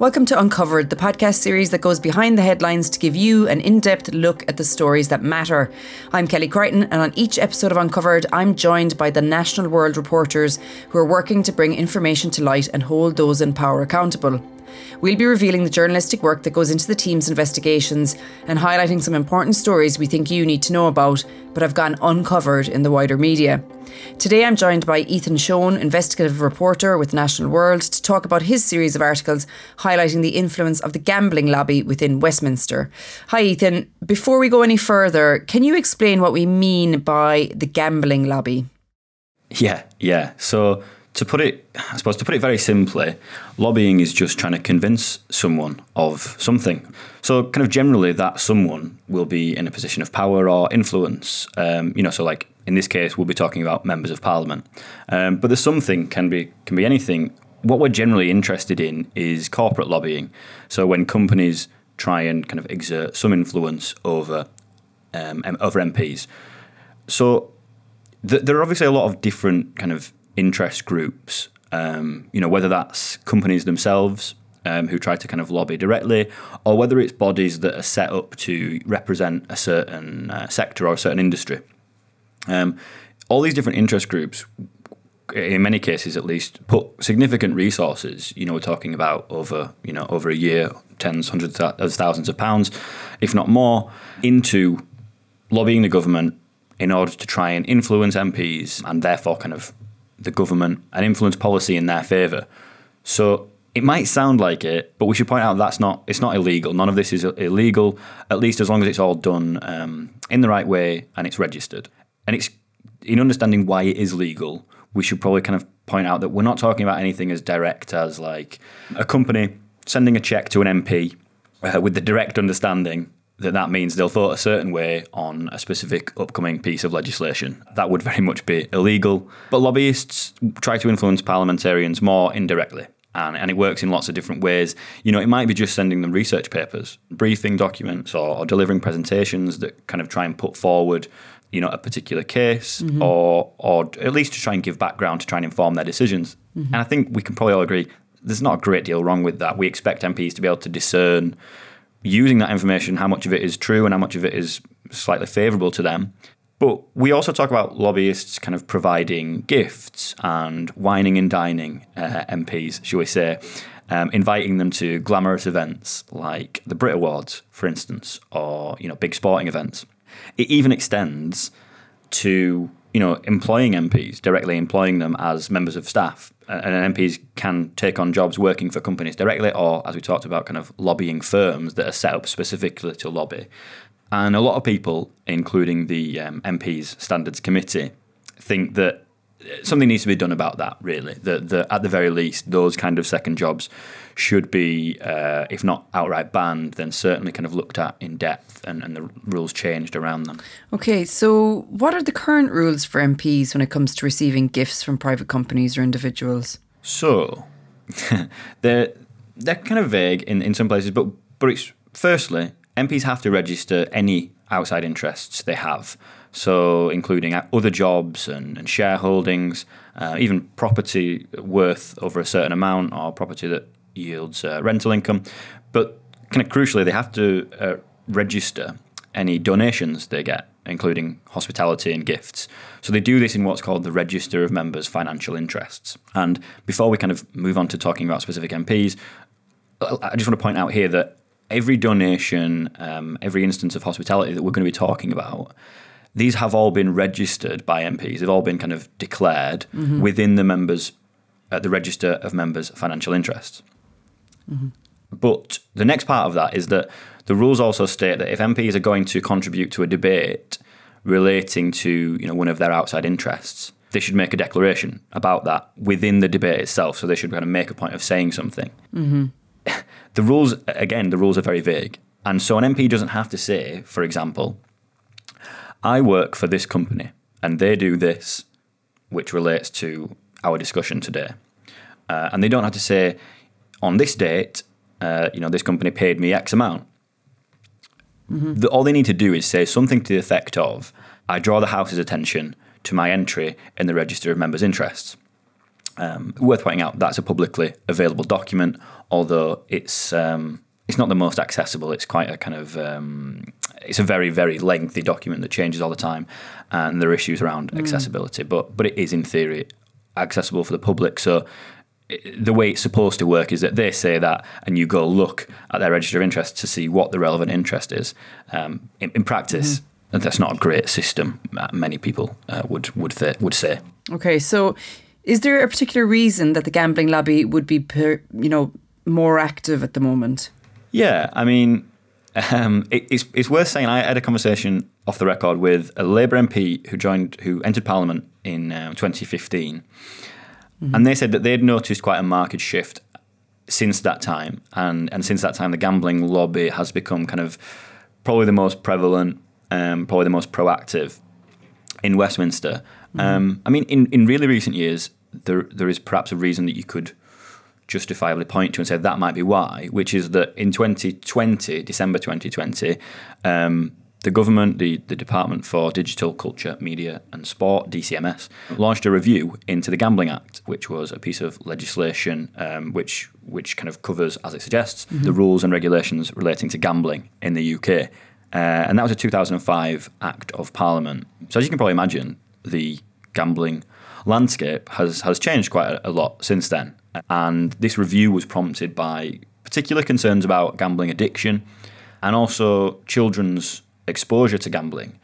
Welcome to Uncovered, the podcast series that goes behind the headlines to give you an in depth look at the stories that matter. I'm Kelly Crichton, and on each episode of Uncovered, I'm joined by the National World reporters who are working to bring information to light and hold those in power accountable. We'll be revealing the journalistic work that goes into the team's investigations and highlighting some important stories we think you need to know about, but have gone uncovered in the wider media. Today I'm joined by Ethan Shone, investigative reporter with National World, to talk about his series of articles highlighting the influence of the gambling lobby within Westminster. Hi, Ethan. Before we go any further, can you explain what we mean by the gambling lobby? Yeah, yeah. So to put it, I suppose, to put it very simply, lobbying is just trying to convince someone of something. So, kind of generally, that someone will be in a position of power or influence. Um, you know, so like in this case, we'll be talking about members of parliament. Um, but the something can be can be anything. What we're generally interested in is corporate lobbying. So when companies try and kind of exert some influence over um, over MPs. So th- there are obviously a lot of different kind of interest groups. Um, you know, whether that's companies themselves um, who try to kind of lobby directly, or whether it's bodies that are set up to represent a certain uh, sector or a certain industry. Um, all these different interest groups, in many cases at least, put significant resources. You know, we're talking about over you know over a year, tens, hundreds of thousands of pounds, if not more, into lobbying the government in order to try and influence MPs and therefore kind of the government and influence policy in their favour. So it might sound like it, but we should point out that's not it's not illegal. None of this is illegal, at least as long as it's all done um, in the right way and it's registered. And it's in understanding why it is legal, we should probably kind of point out that we're not talking about anything as direct as like a company sending a check to an MP uh, with the direct understanding that that means they'll vote a certain way on a specific upcoming piece of legislation. That would very much be illegal. But lobbyists try to influence parliamentarians more indirectly. And, and it works in lots of different ways. You know, it might be just sending them research papers, briefing documents, or, or delivering presentations that kind of try and put forward, you know, a particular case, mm-hmm. or or at least to try and give background to try and inform their decisions. Mm-hmm. And I think we can probably all agree there's not a great deal wrong with that. We expect MPs to be able to discern using that information, how much of it is true and how much of it is slightly favourable to them. But we also talk about lobbyists kind of providing gifts and wining and dining uh, MPs, shall we say, um, inviting them to glamorous events like the Brit Awards, for instance, or you know big sporting events. It even extends to you know employing MPs directly employing them as members of staff and MPs can take on jobs working for companies directly, or as we talked about, kind of lobbying firms that are set up specifically to lobby. And a lot of people, including the um, MPs Standards Committee, think that something needs to be done about that. Really, that, that at the very least, those kind of second jobs should be, uh, if not outright banned, then certainly kind of looked at in depth and, and the rules changed around them. Okay, so what are the current rules for MPs when it comes to receiving gifts from private companies or individuals? So they're they're kind of vague in, in some places, but but it's firstly MPs have to register any outside interests they have. So, including other jobs and, and shareholdings, uh, even property worth over a certain amount, or property that yields uh, rental income. But kind of crucially, they have to uh, register any donations they get, including hospitality and gifts. So they do this in what's called the Register of Members' Financial Interests. And before we kind of move on to talking about specific MPs, I just want to point out here that every donation, um, every instance of hospitality that we're going to be talking about, these have all been registered by MPs. They've all been kind of declared mm-hmm. within the members, uh, the Register of Members' Financial Interests. Mm-hmm. But the next part of that is that the rules also state that if MPs are going to contribute to a debate relating to you know one of their outside interests, they should make a declaration about that within the debate itself. So they should kind of make a point of saying something. Mm-hmm. The rules, again, the rules are very vague, and so an MP doesn't have to say, for example, "I work for this company and they do this," which relates to our discussion today, uh, and they don't have to say, on this date, uh, you know, this company paid me X amount. Mm-hmm. The, all they need to do is say something to the effect of, I draw the House's attention to my entry in the Register of Members' Interests. Um, worth pointing out that's a publicly available document, although it's um, it's not the most accessible. It's quite a kind of um, it's a very very lengthy document that changes all the time, and there are issues around accessibility. But but it is in theory accessible for the public. So the way it's supposed to work is that they say that, and you go look at their register of interest to see what the relevant interest is. Um, in, in practice, that's not a great system. uh, Many people uh, would would th- would say. Okay, so is there a particular reason that the gambling lobby would be, per, you know, more active at the moment? Yeah, I mean, um, it, it's it's worth saying. I had a conversation off the record with a Labour MP who joined, who entered Parliament in uh, 2015, and they said that they'd noticed quite a market shift since that time, and and since that time, the gambling lobby has become kind of probably the most prevalent, um, probably the most proactive in Westminster. Um, I mean, in, in really recent years, there there is perhaps a reason that you could justifiably point to and say that might be why, which is that in 2020, December 2020, um, the government, the, the Department for Digital Culture, Media and Sport, DCMS, launched a review into the Gambling Act, which was a piece of legislation um, which which kind of covers, as it suggests, the rules and regulations relating to gambling in the UK. Uh, and that was a 2005 Act of Parliament. So as you can probably imagine, the gambling landscape has has changed quite a, a lot since then. And this review was prompted by particular concerns about gambling addiction and also children's exposure to gambling.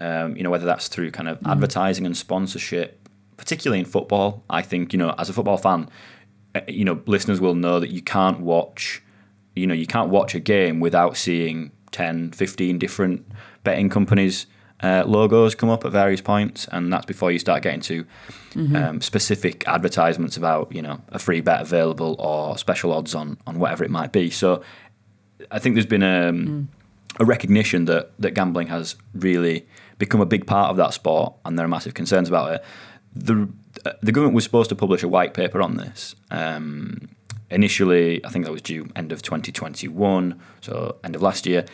Um, you know, whether that's through kind of advertising and sponsorship, particularly in football. I think, you know, as a football fan, uh, you know, listeners will know that you can't watch, you know, you can't watch a game without seeing 10, 15 different betting companies' uh, logos come up at various points, and that's before you start getting to um, specific advertisements about, you know, a free bet available or special odds on on whatever it might be. So, I think there's been a, a recognition that that gambling has really become a big part of that sport, and there are massive concerns about it. The uh, the government was supposed to publish a white paper on this. Um, initially, I think that was due end of 2021, so end of last year.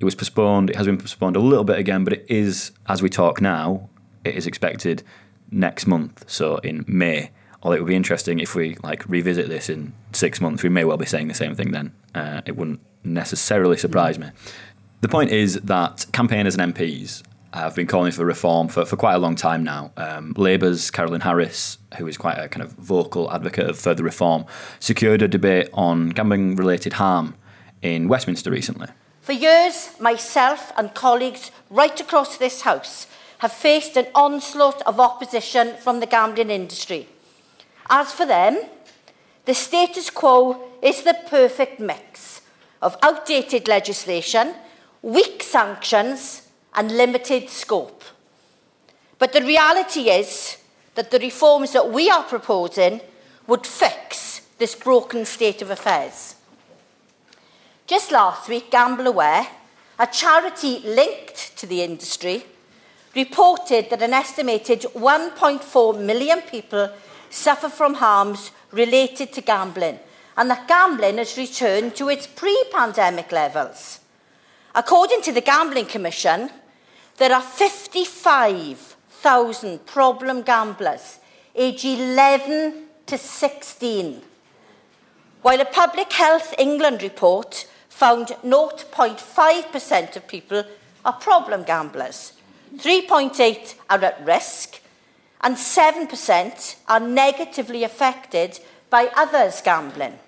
It was postponed. It has been postponed a little bit again, but it is, as we talk now, it is expected next month, so in May. Although it would be interesting if we like revisit this in six months. We may well be saying the same thing then. Uh, it wouldn't necessarily surprise me. The point is that campaigners and MPs have been calling for reform for, for quite a long time now. Um, Labour's Carolyn Harris, who is quite a kind of vocal advocate of further reform, secured a debate on gambling related harm in Westminster recently. For years, myself and colleagues right across this House have faced an onslaught of opposition from the gambling industry. As for them, the status quo is the perfect mix of outdated legislation, weak sanctions, and limited scope. But the reality is that the reforms that we are proposing would fix this broken state of affairs. Just last week, GambleAware, a charity linked to the industry, reported that an estimated 1.4 million people suffer from harms related to gambling and that gambling has returned to its pre-pandemic levels. According to the Gambling Commission, there are 55,000 problem gamblers aged 11 to 16 while a Public Health England report found 0.5% of people are problem gamblers, 3.8 are at risk, and 7% are negatively affected by others gambling.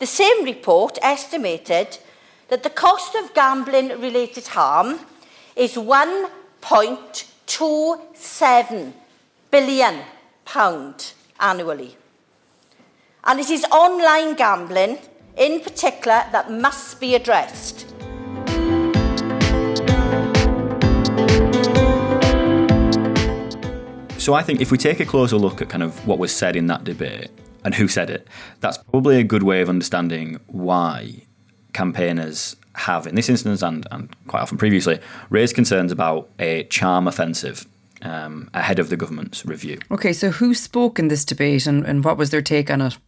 The same report estimated that the cost of gambling related harm is 1.27 billion pound annually. And it is online gambling in particular that must be addressed. So I think if we take a closer look at kind of what was said in that debate and who said it, that's probably a good way of understanding why campaigners have, in this instance and, and quite often previously, raised concerns about a charm offensive um, ahead of the government's review. Okay, so who spoke in this debate and, and what was their take on it?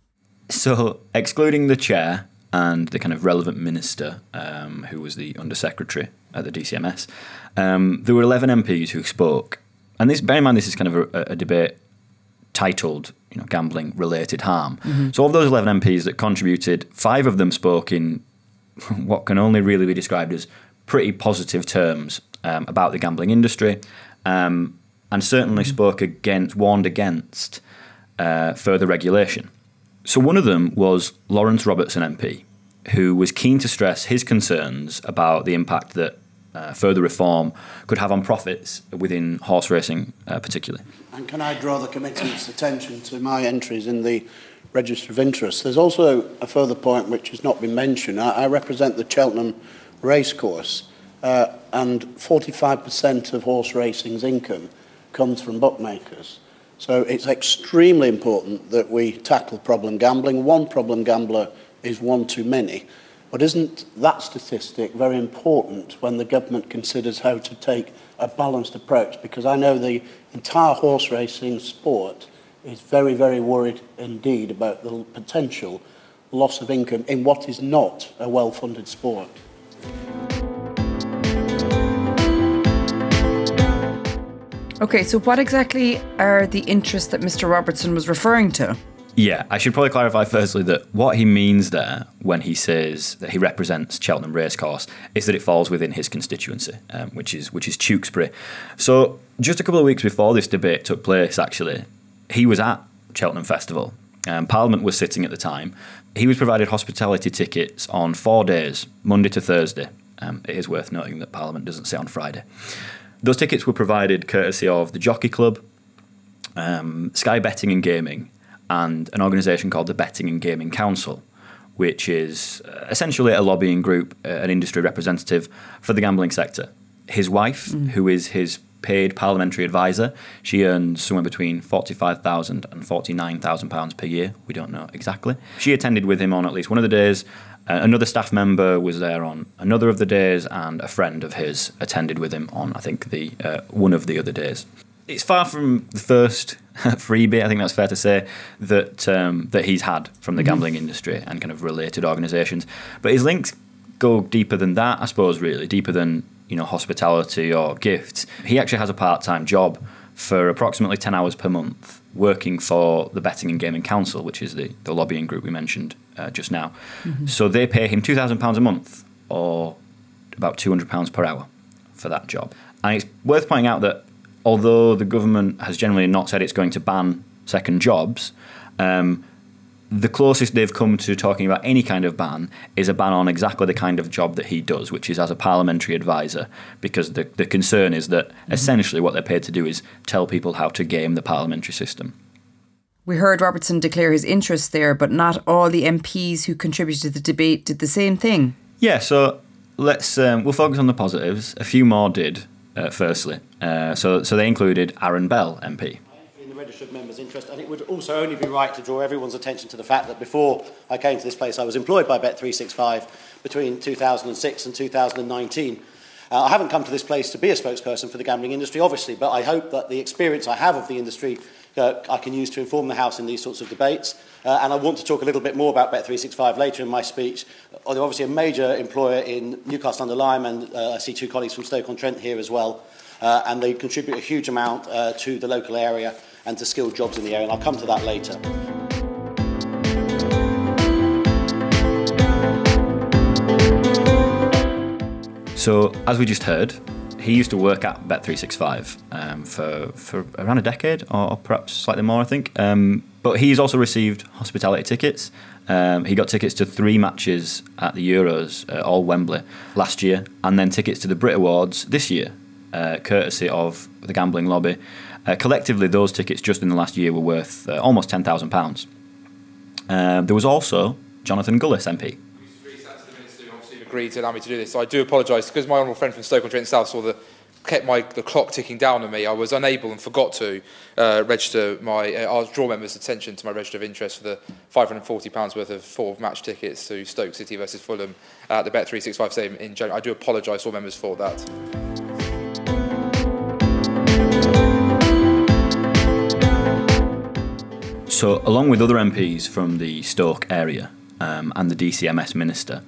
So, excluding the chair and the kind of relevant minister, um, who was the undersecretary at the DCMS, um, there were 11 MPs who spoke. And this, bear in mind, this is kind of a, a debate titled you know, gambling related harm. So, of those 11 MPs that contributed, five of them spoke in what can only really be described as pretty positive terms um, about the gambling industry um, and certainly spoke against, warned against uh, further regulation. So, one of them was Laurence Robertson MP, who was keen to stress his concerns about the impact that uh, further reform could have on profits within horse racing, uh, particularly. And can I draw the committee's attention to my entries in the Register of Interest? There's also a further point which has not been mentioned. I, I represent the Cheltenham Racecourse, uh, and 45% of horse racing's income comes from bookmakers. So it's extremely important that we tackle problem gambling. One problem gambler is one too many. But isn't that statistic very important when the government considers how to take a balanced approach? Because I know the entire horse racing sport is very, very worried indeed about the potential loss of income in what is not a well-funded sport. Okay, so what exactly are the interests that Mr. Robertson was referring to? Yeah, I should probably clarify firstly that what he means there when he says that he represents Cheltenham Racecourse is that it falls within his constituency, um, which is which is Tewkesbury. So just a couple of weeks before this debate took place, actually, he was at Cheltenham Festival. Um, Parliament was sitting at the time. He was provided hospitality tickets on four days, Monday to Thursday. Um, it is worth noting that Parliament doesn't sit on Friday. Those tickets were provided courtesy of the Jockey Club, um, Sky Betting and Gaming, and an organisation called the Betting and Gaming Council, which is uh, essentially a lobbying group, uh, an industry representative for the gambling sector. His wife, who is his paid parliamentary advisor, she earns somewhere between forty-five thousand and forty-nine thousand pounds per year. We don't know exactly. She attended with him on at least one of the days. Uh, another staff member was there on another of the days, and a friend of his attended with him on, I think, the uh, one of the other days. It's far from the first freebie, I think that's fair to say, that um, that he's had from the gambling industry and kind of related organisations. But his links go deeper than that, I suppose. Really deeper than you know hospitality or gifts. He actually has a part-time job for approximately ten hours per month, working for the Betting and Gaming Council, which is the, the lobbying group we mentioned uh, just now. So they pay him two thousand pounds a month, or about two hundred pounds per hour, for that job. And it's worth pointing out that although the government has generally not said it's going to ban second jobs, um, the closest they've come to talking about any kind of ban is a ban on exactly the kind of job that he does, which is as a parliamentary advisor, because the, the concern is that essentially what they're paid to do is tell people how to game the parliamentary system. We heard Robertson declare his interest there, but not all the MPs who contributed to the debate did the same thing. Yeah, so let's um, we'll focus on the positives. A few more did. Uh, firstly, uh, so so they included Aaron Bell, MP. Of members' interest, and it would also only be right to draw everyone's attention to the fact that before I came to this place, I was employed by Bet365 between 2006 and 2019. Uh, I haven't come to this place to be a spokesperson for the gambling industry, obviously, but I hope that the experience I have of the industry uh, I can use to inform the House in these sorts of debates. Uh, and I want to talk a little bit more about Bet365 later in my speech. Uh, They're obviously a major employer in Newcastle under Lyme, and uh, I see two colleagues from Stoke-on-Trent here as well. Uh, and they contribute a huge amount uh, to the local area and to skilled jobs in the area, and I'll come to that later. So, as we just heard, he used to work at Bet365 um, for, for around a decade, or, or perhaps slightly more, I think. Um, but he's also received hospitality tickets. Um, he got tickets to three matches at the Euros, uh, all Wembley, last year, and then tickets to the Brit Awards this year, uh, courtesy of the gambling lobby. Uh, collectively, those tickets just in the last year were worth uh, almost £10,000. Um, there was also Jonathan Gullis, MP, agreed to allow me to do this. So I do apologise because my honourable friend from Stoke-on-Trent South saw the kept my the clock ticking down on me. I was unable and forgot to uh, register my uh, draw members' attention to my register of interest for the 540 pounds worth of four match tickets to Stoke City versus Fulham at the Bet365 Stadium in January. I do apologise to all members for that. So, along with other MPs from the Stoke area um, and the DCMS minister,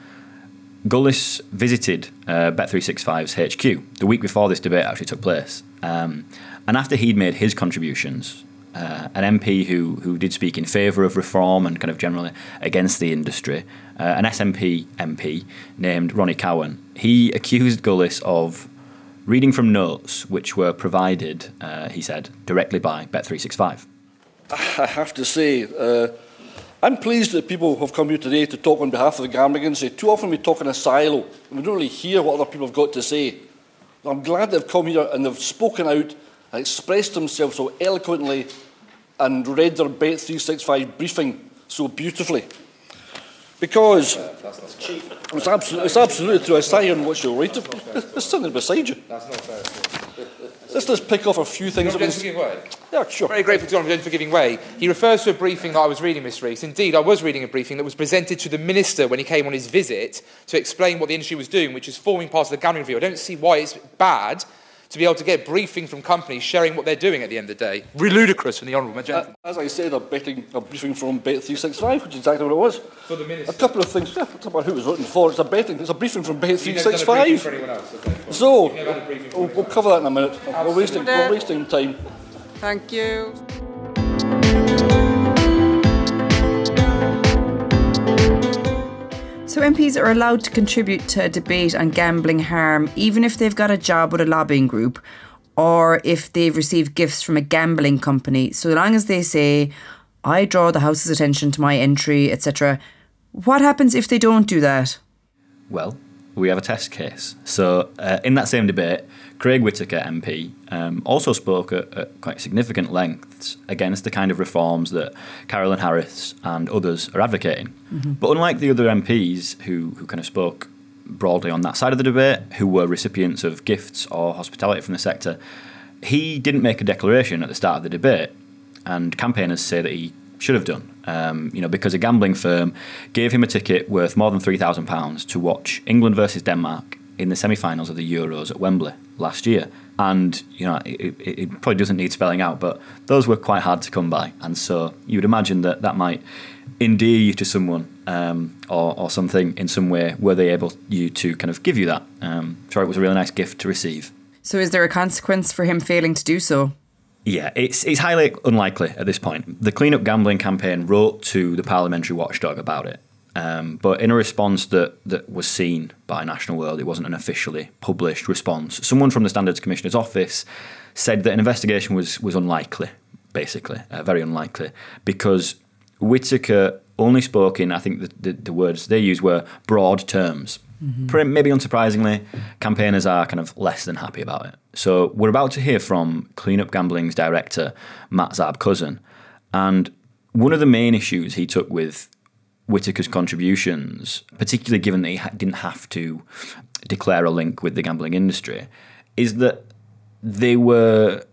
Gullis visited uh, Bet365's HQ the week before this debate actually took place. Um, and after he'd made his contributions, uh, an MP who who did speak in favour of reform and kind of generally against the industry, uh, an SNP MP named Ronnie Cowan. He accused Gullis of reading from notes which were provided, uh, he said, directly by Bet365. I have to say, uh, I'm pleased that people have come here today to talk on behalf of the industry. Too often we talk in a silo and we don't really hear what other people have got to say. I'm glad they've come here and they've spoken out and expressed themselves so eloquently and read their Bet365 briefing so beautifully. Because it's, absolutely, it's absolutely true. I sat here and watched you it. It's sitting beside you. Let's just pick off a few things. Just giving way. Yeah, sure. Very grateful to John for giving way. He refers to a briefing that I was reading, Miss Rees. Indeed, I was reading a briefing that was presented to the Minister when he came on his visit to explain what the industry was doing, which is forming part of the gambling review. I don't see why it's bad to be able to get briefing from companies sharing what they're doing at the end of the day. Really ludicrous from the Honourable Gentleman. Uh, as I said, a, betting, a briefing from Bet365, which is exactly what it was. For the Minister. A couple of things. Yeah, talk about who it was written for. It's a betting. It's a briefing from You've never a briefing for Bet365. anyone else, okay. So, You've never had a briefing for we'll, we'll cover that in a minute. We're wasting, we're wasting time. Thank you. MPs are allowed to contribute to a debate on gambling harm, even if they've got a job with a lobbying group or if they've received gifts from a gambling company, so long as they say, I draw the House's attention to my entry, etc. What happens if they don't do that? Well, we have a test case. So, uh, in that same debate, Craig Whittaker MP um, also spoke at, at quite significant lengths against the kind of reforms that Carolyn Harris and others are advocating. But unlike the other MPs who, who kind of spoke broadly on that side of the debate, who were recipients of gifts or hospitality from the sector, he didn't make a declaration at the start of the debate, and campaigners say that he should have done. Um, you know, because a gambling firm gave him a ticket worth more than three thousand pounds to watch England versus Denmark in the semi-finals of the Euros at Wembley last year. And you know, it, it, probably doesn't need spelling out, but those were quite hard to come by. And so you would imagine that that might endear you to someone um, or, or something in some way. Were they able you to kind of give you that? Um, so it was a really nice gift to receive. So is there a consequence for him failing to do so? Yeah, it's it's highly unlikely at this point. The Clean Up Gambling campaign wrote to the parliamentary watchdog about it, um, but in a response that, that was seen by National World, it wasn't an officially published response. Someone from the Standards Commissioner's office said that an investigation was was unlikely, basically, uh, very unlikely, because Whittaker only spoke in, I think the, the, the words they used were broad terms. Pre- Maybe unsurprisingly, campaigners are kind of less than happy about it. So we're about to hear from Clean Up Gambling's director, Matt Zarb-Cousin. And one of the main issues he took with Whittaker's contributions, particularly given that he ha- didn't have to declare a link with the gambling industry, is that they were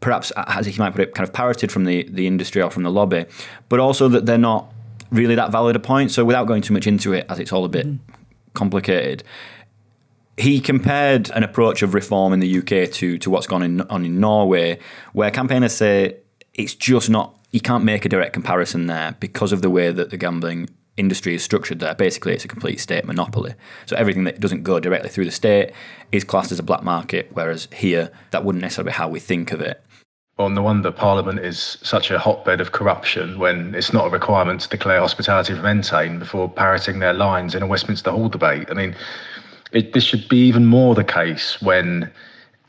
perhaps, as he might put it, kind of parroted from the, the industry or from the lobby, but also that they're not really that valid a point. So without going too much into it, as it's all a bit mm-hmm. complicated, he compared an approach of reform in the UK to to what's gone in, on in Norway, where campaigners say it's just not. You can't make a direct comparison there because of the way that the gambling industry is structured there. Basically, it's a complete state monopoly. So everything that doesn't go directly through the state is classed as a black market, whereas here that wouldn't necessarily be how we think of it. on the wonder Parliament is such a hotbed of corruption when it's not a requirement to declare hospitality from Entain before parroting their lines in a Westminster Hall debate. I mean, it, this should be even more the case when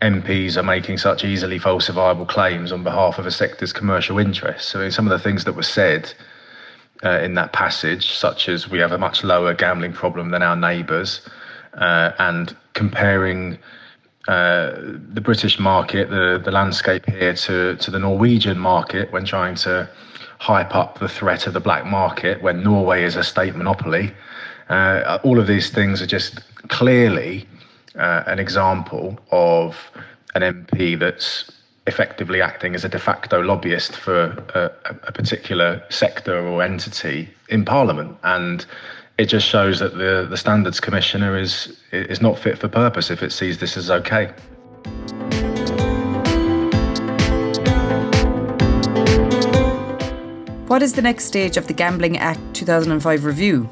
MPs are making such easily falsifiable claims on behalf of a sector's commercial interests. I mean, some of the things that were said uh, in that passage, such as we have a much lower gambling problem than our neighbours, uh, and comparing uh, the British market, the, the landscape here, to, to the Norwegian market when trying to hype up the threat of the black market when Norway is a state monopoly. Uh, all of these things are just clearly uh, an example of an MP that's effectively acting as a de facto lobbyist for a, a particular sector or entity in Parliament. And it just shows that the, the Standards Commissioner is, is not fit for purpose if it sees this as okay. What is the next stage of the Gambling Act 2005 review?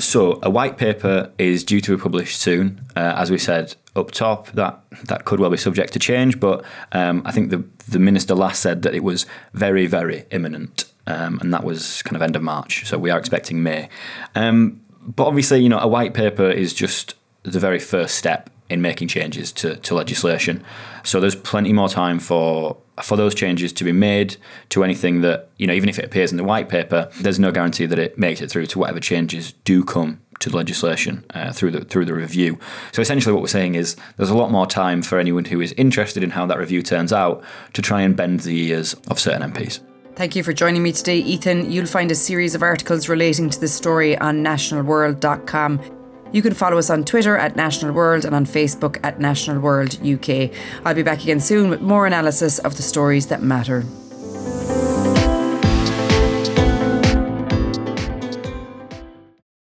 So a white paper is due to be published soon. Uh, as we said up top, that that could well be subject to change, but um, I think the the minister last said that it was very very imminent, um, and that was kind of end of March. So we are expecting May. Um, but obviously, you know, a white paper is just the very first step in making changes to, to legislation. So there's plenty more time for for those changes to be made to anything that you know even if it appears in the white paper there's no guarantee that it makes it through to whatever changes do come to the legislation uh, through the through the review so essentially what we're saying is there's a lot more time for anyone who is interested in how that review turns out to try and bend the ears of certain MPs Thank you for joining me today, Ethan. You'll find a series of articles relating to this story on nationalworld.com. You can follow us on Twitter at National World and on Facebook at National World UK. I'll be back again soon with more analysis of the stories that matter.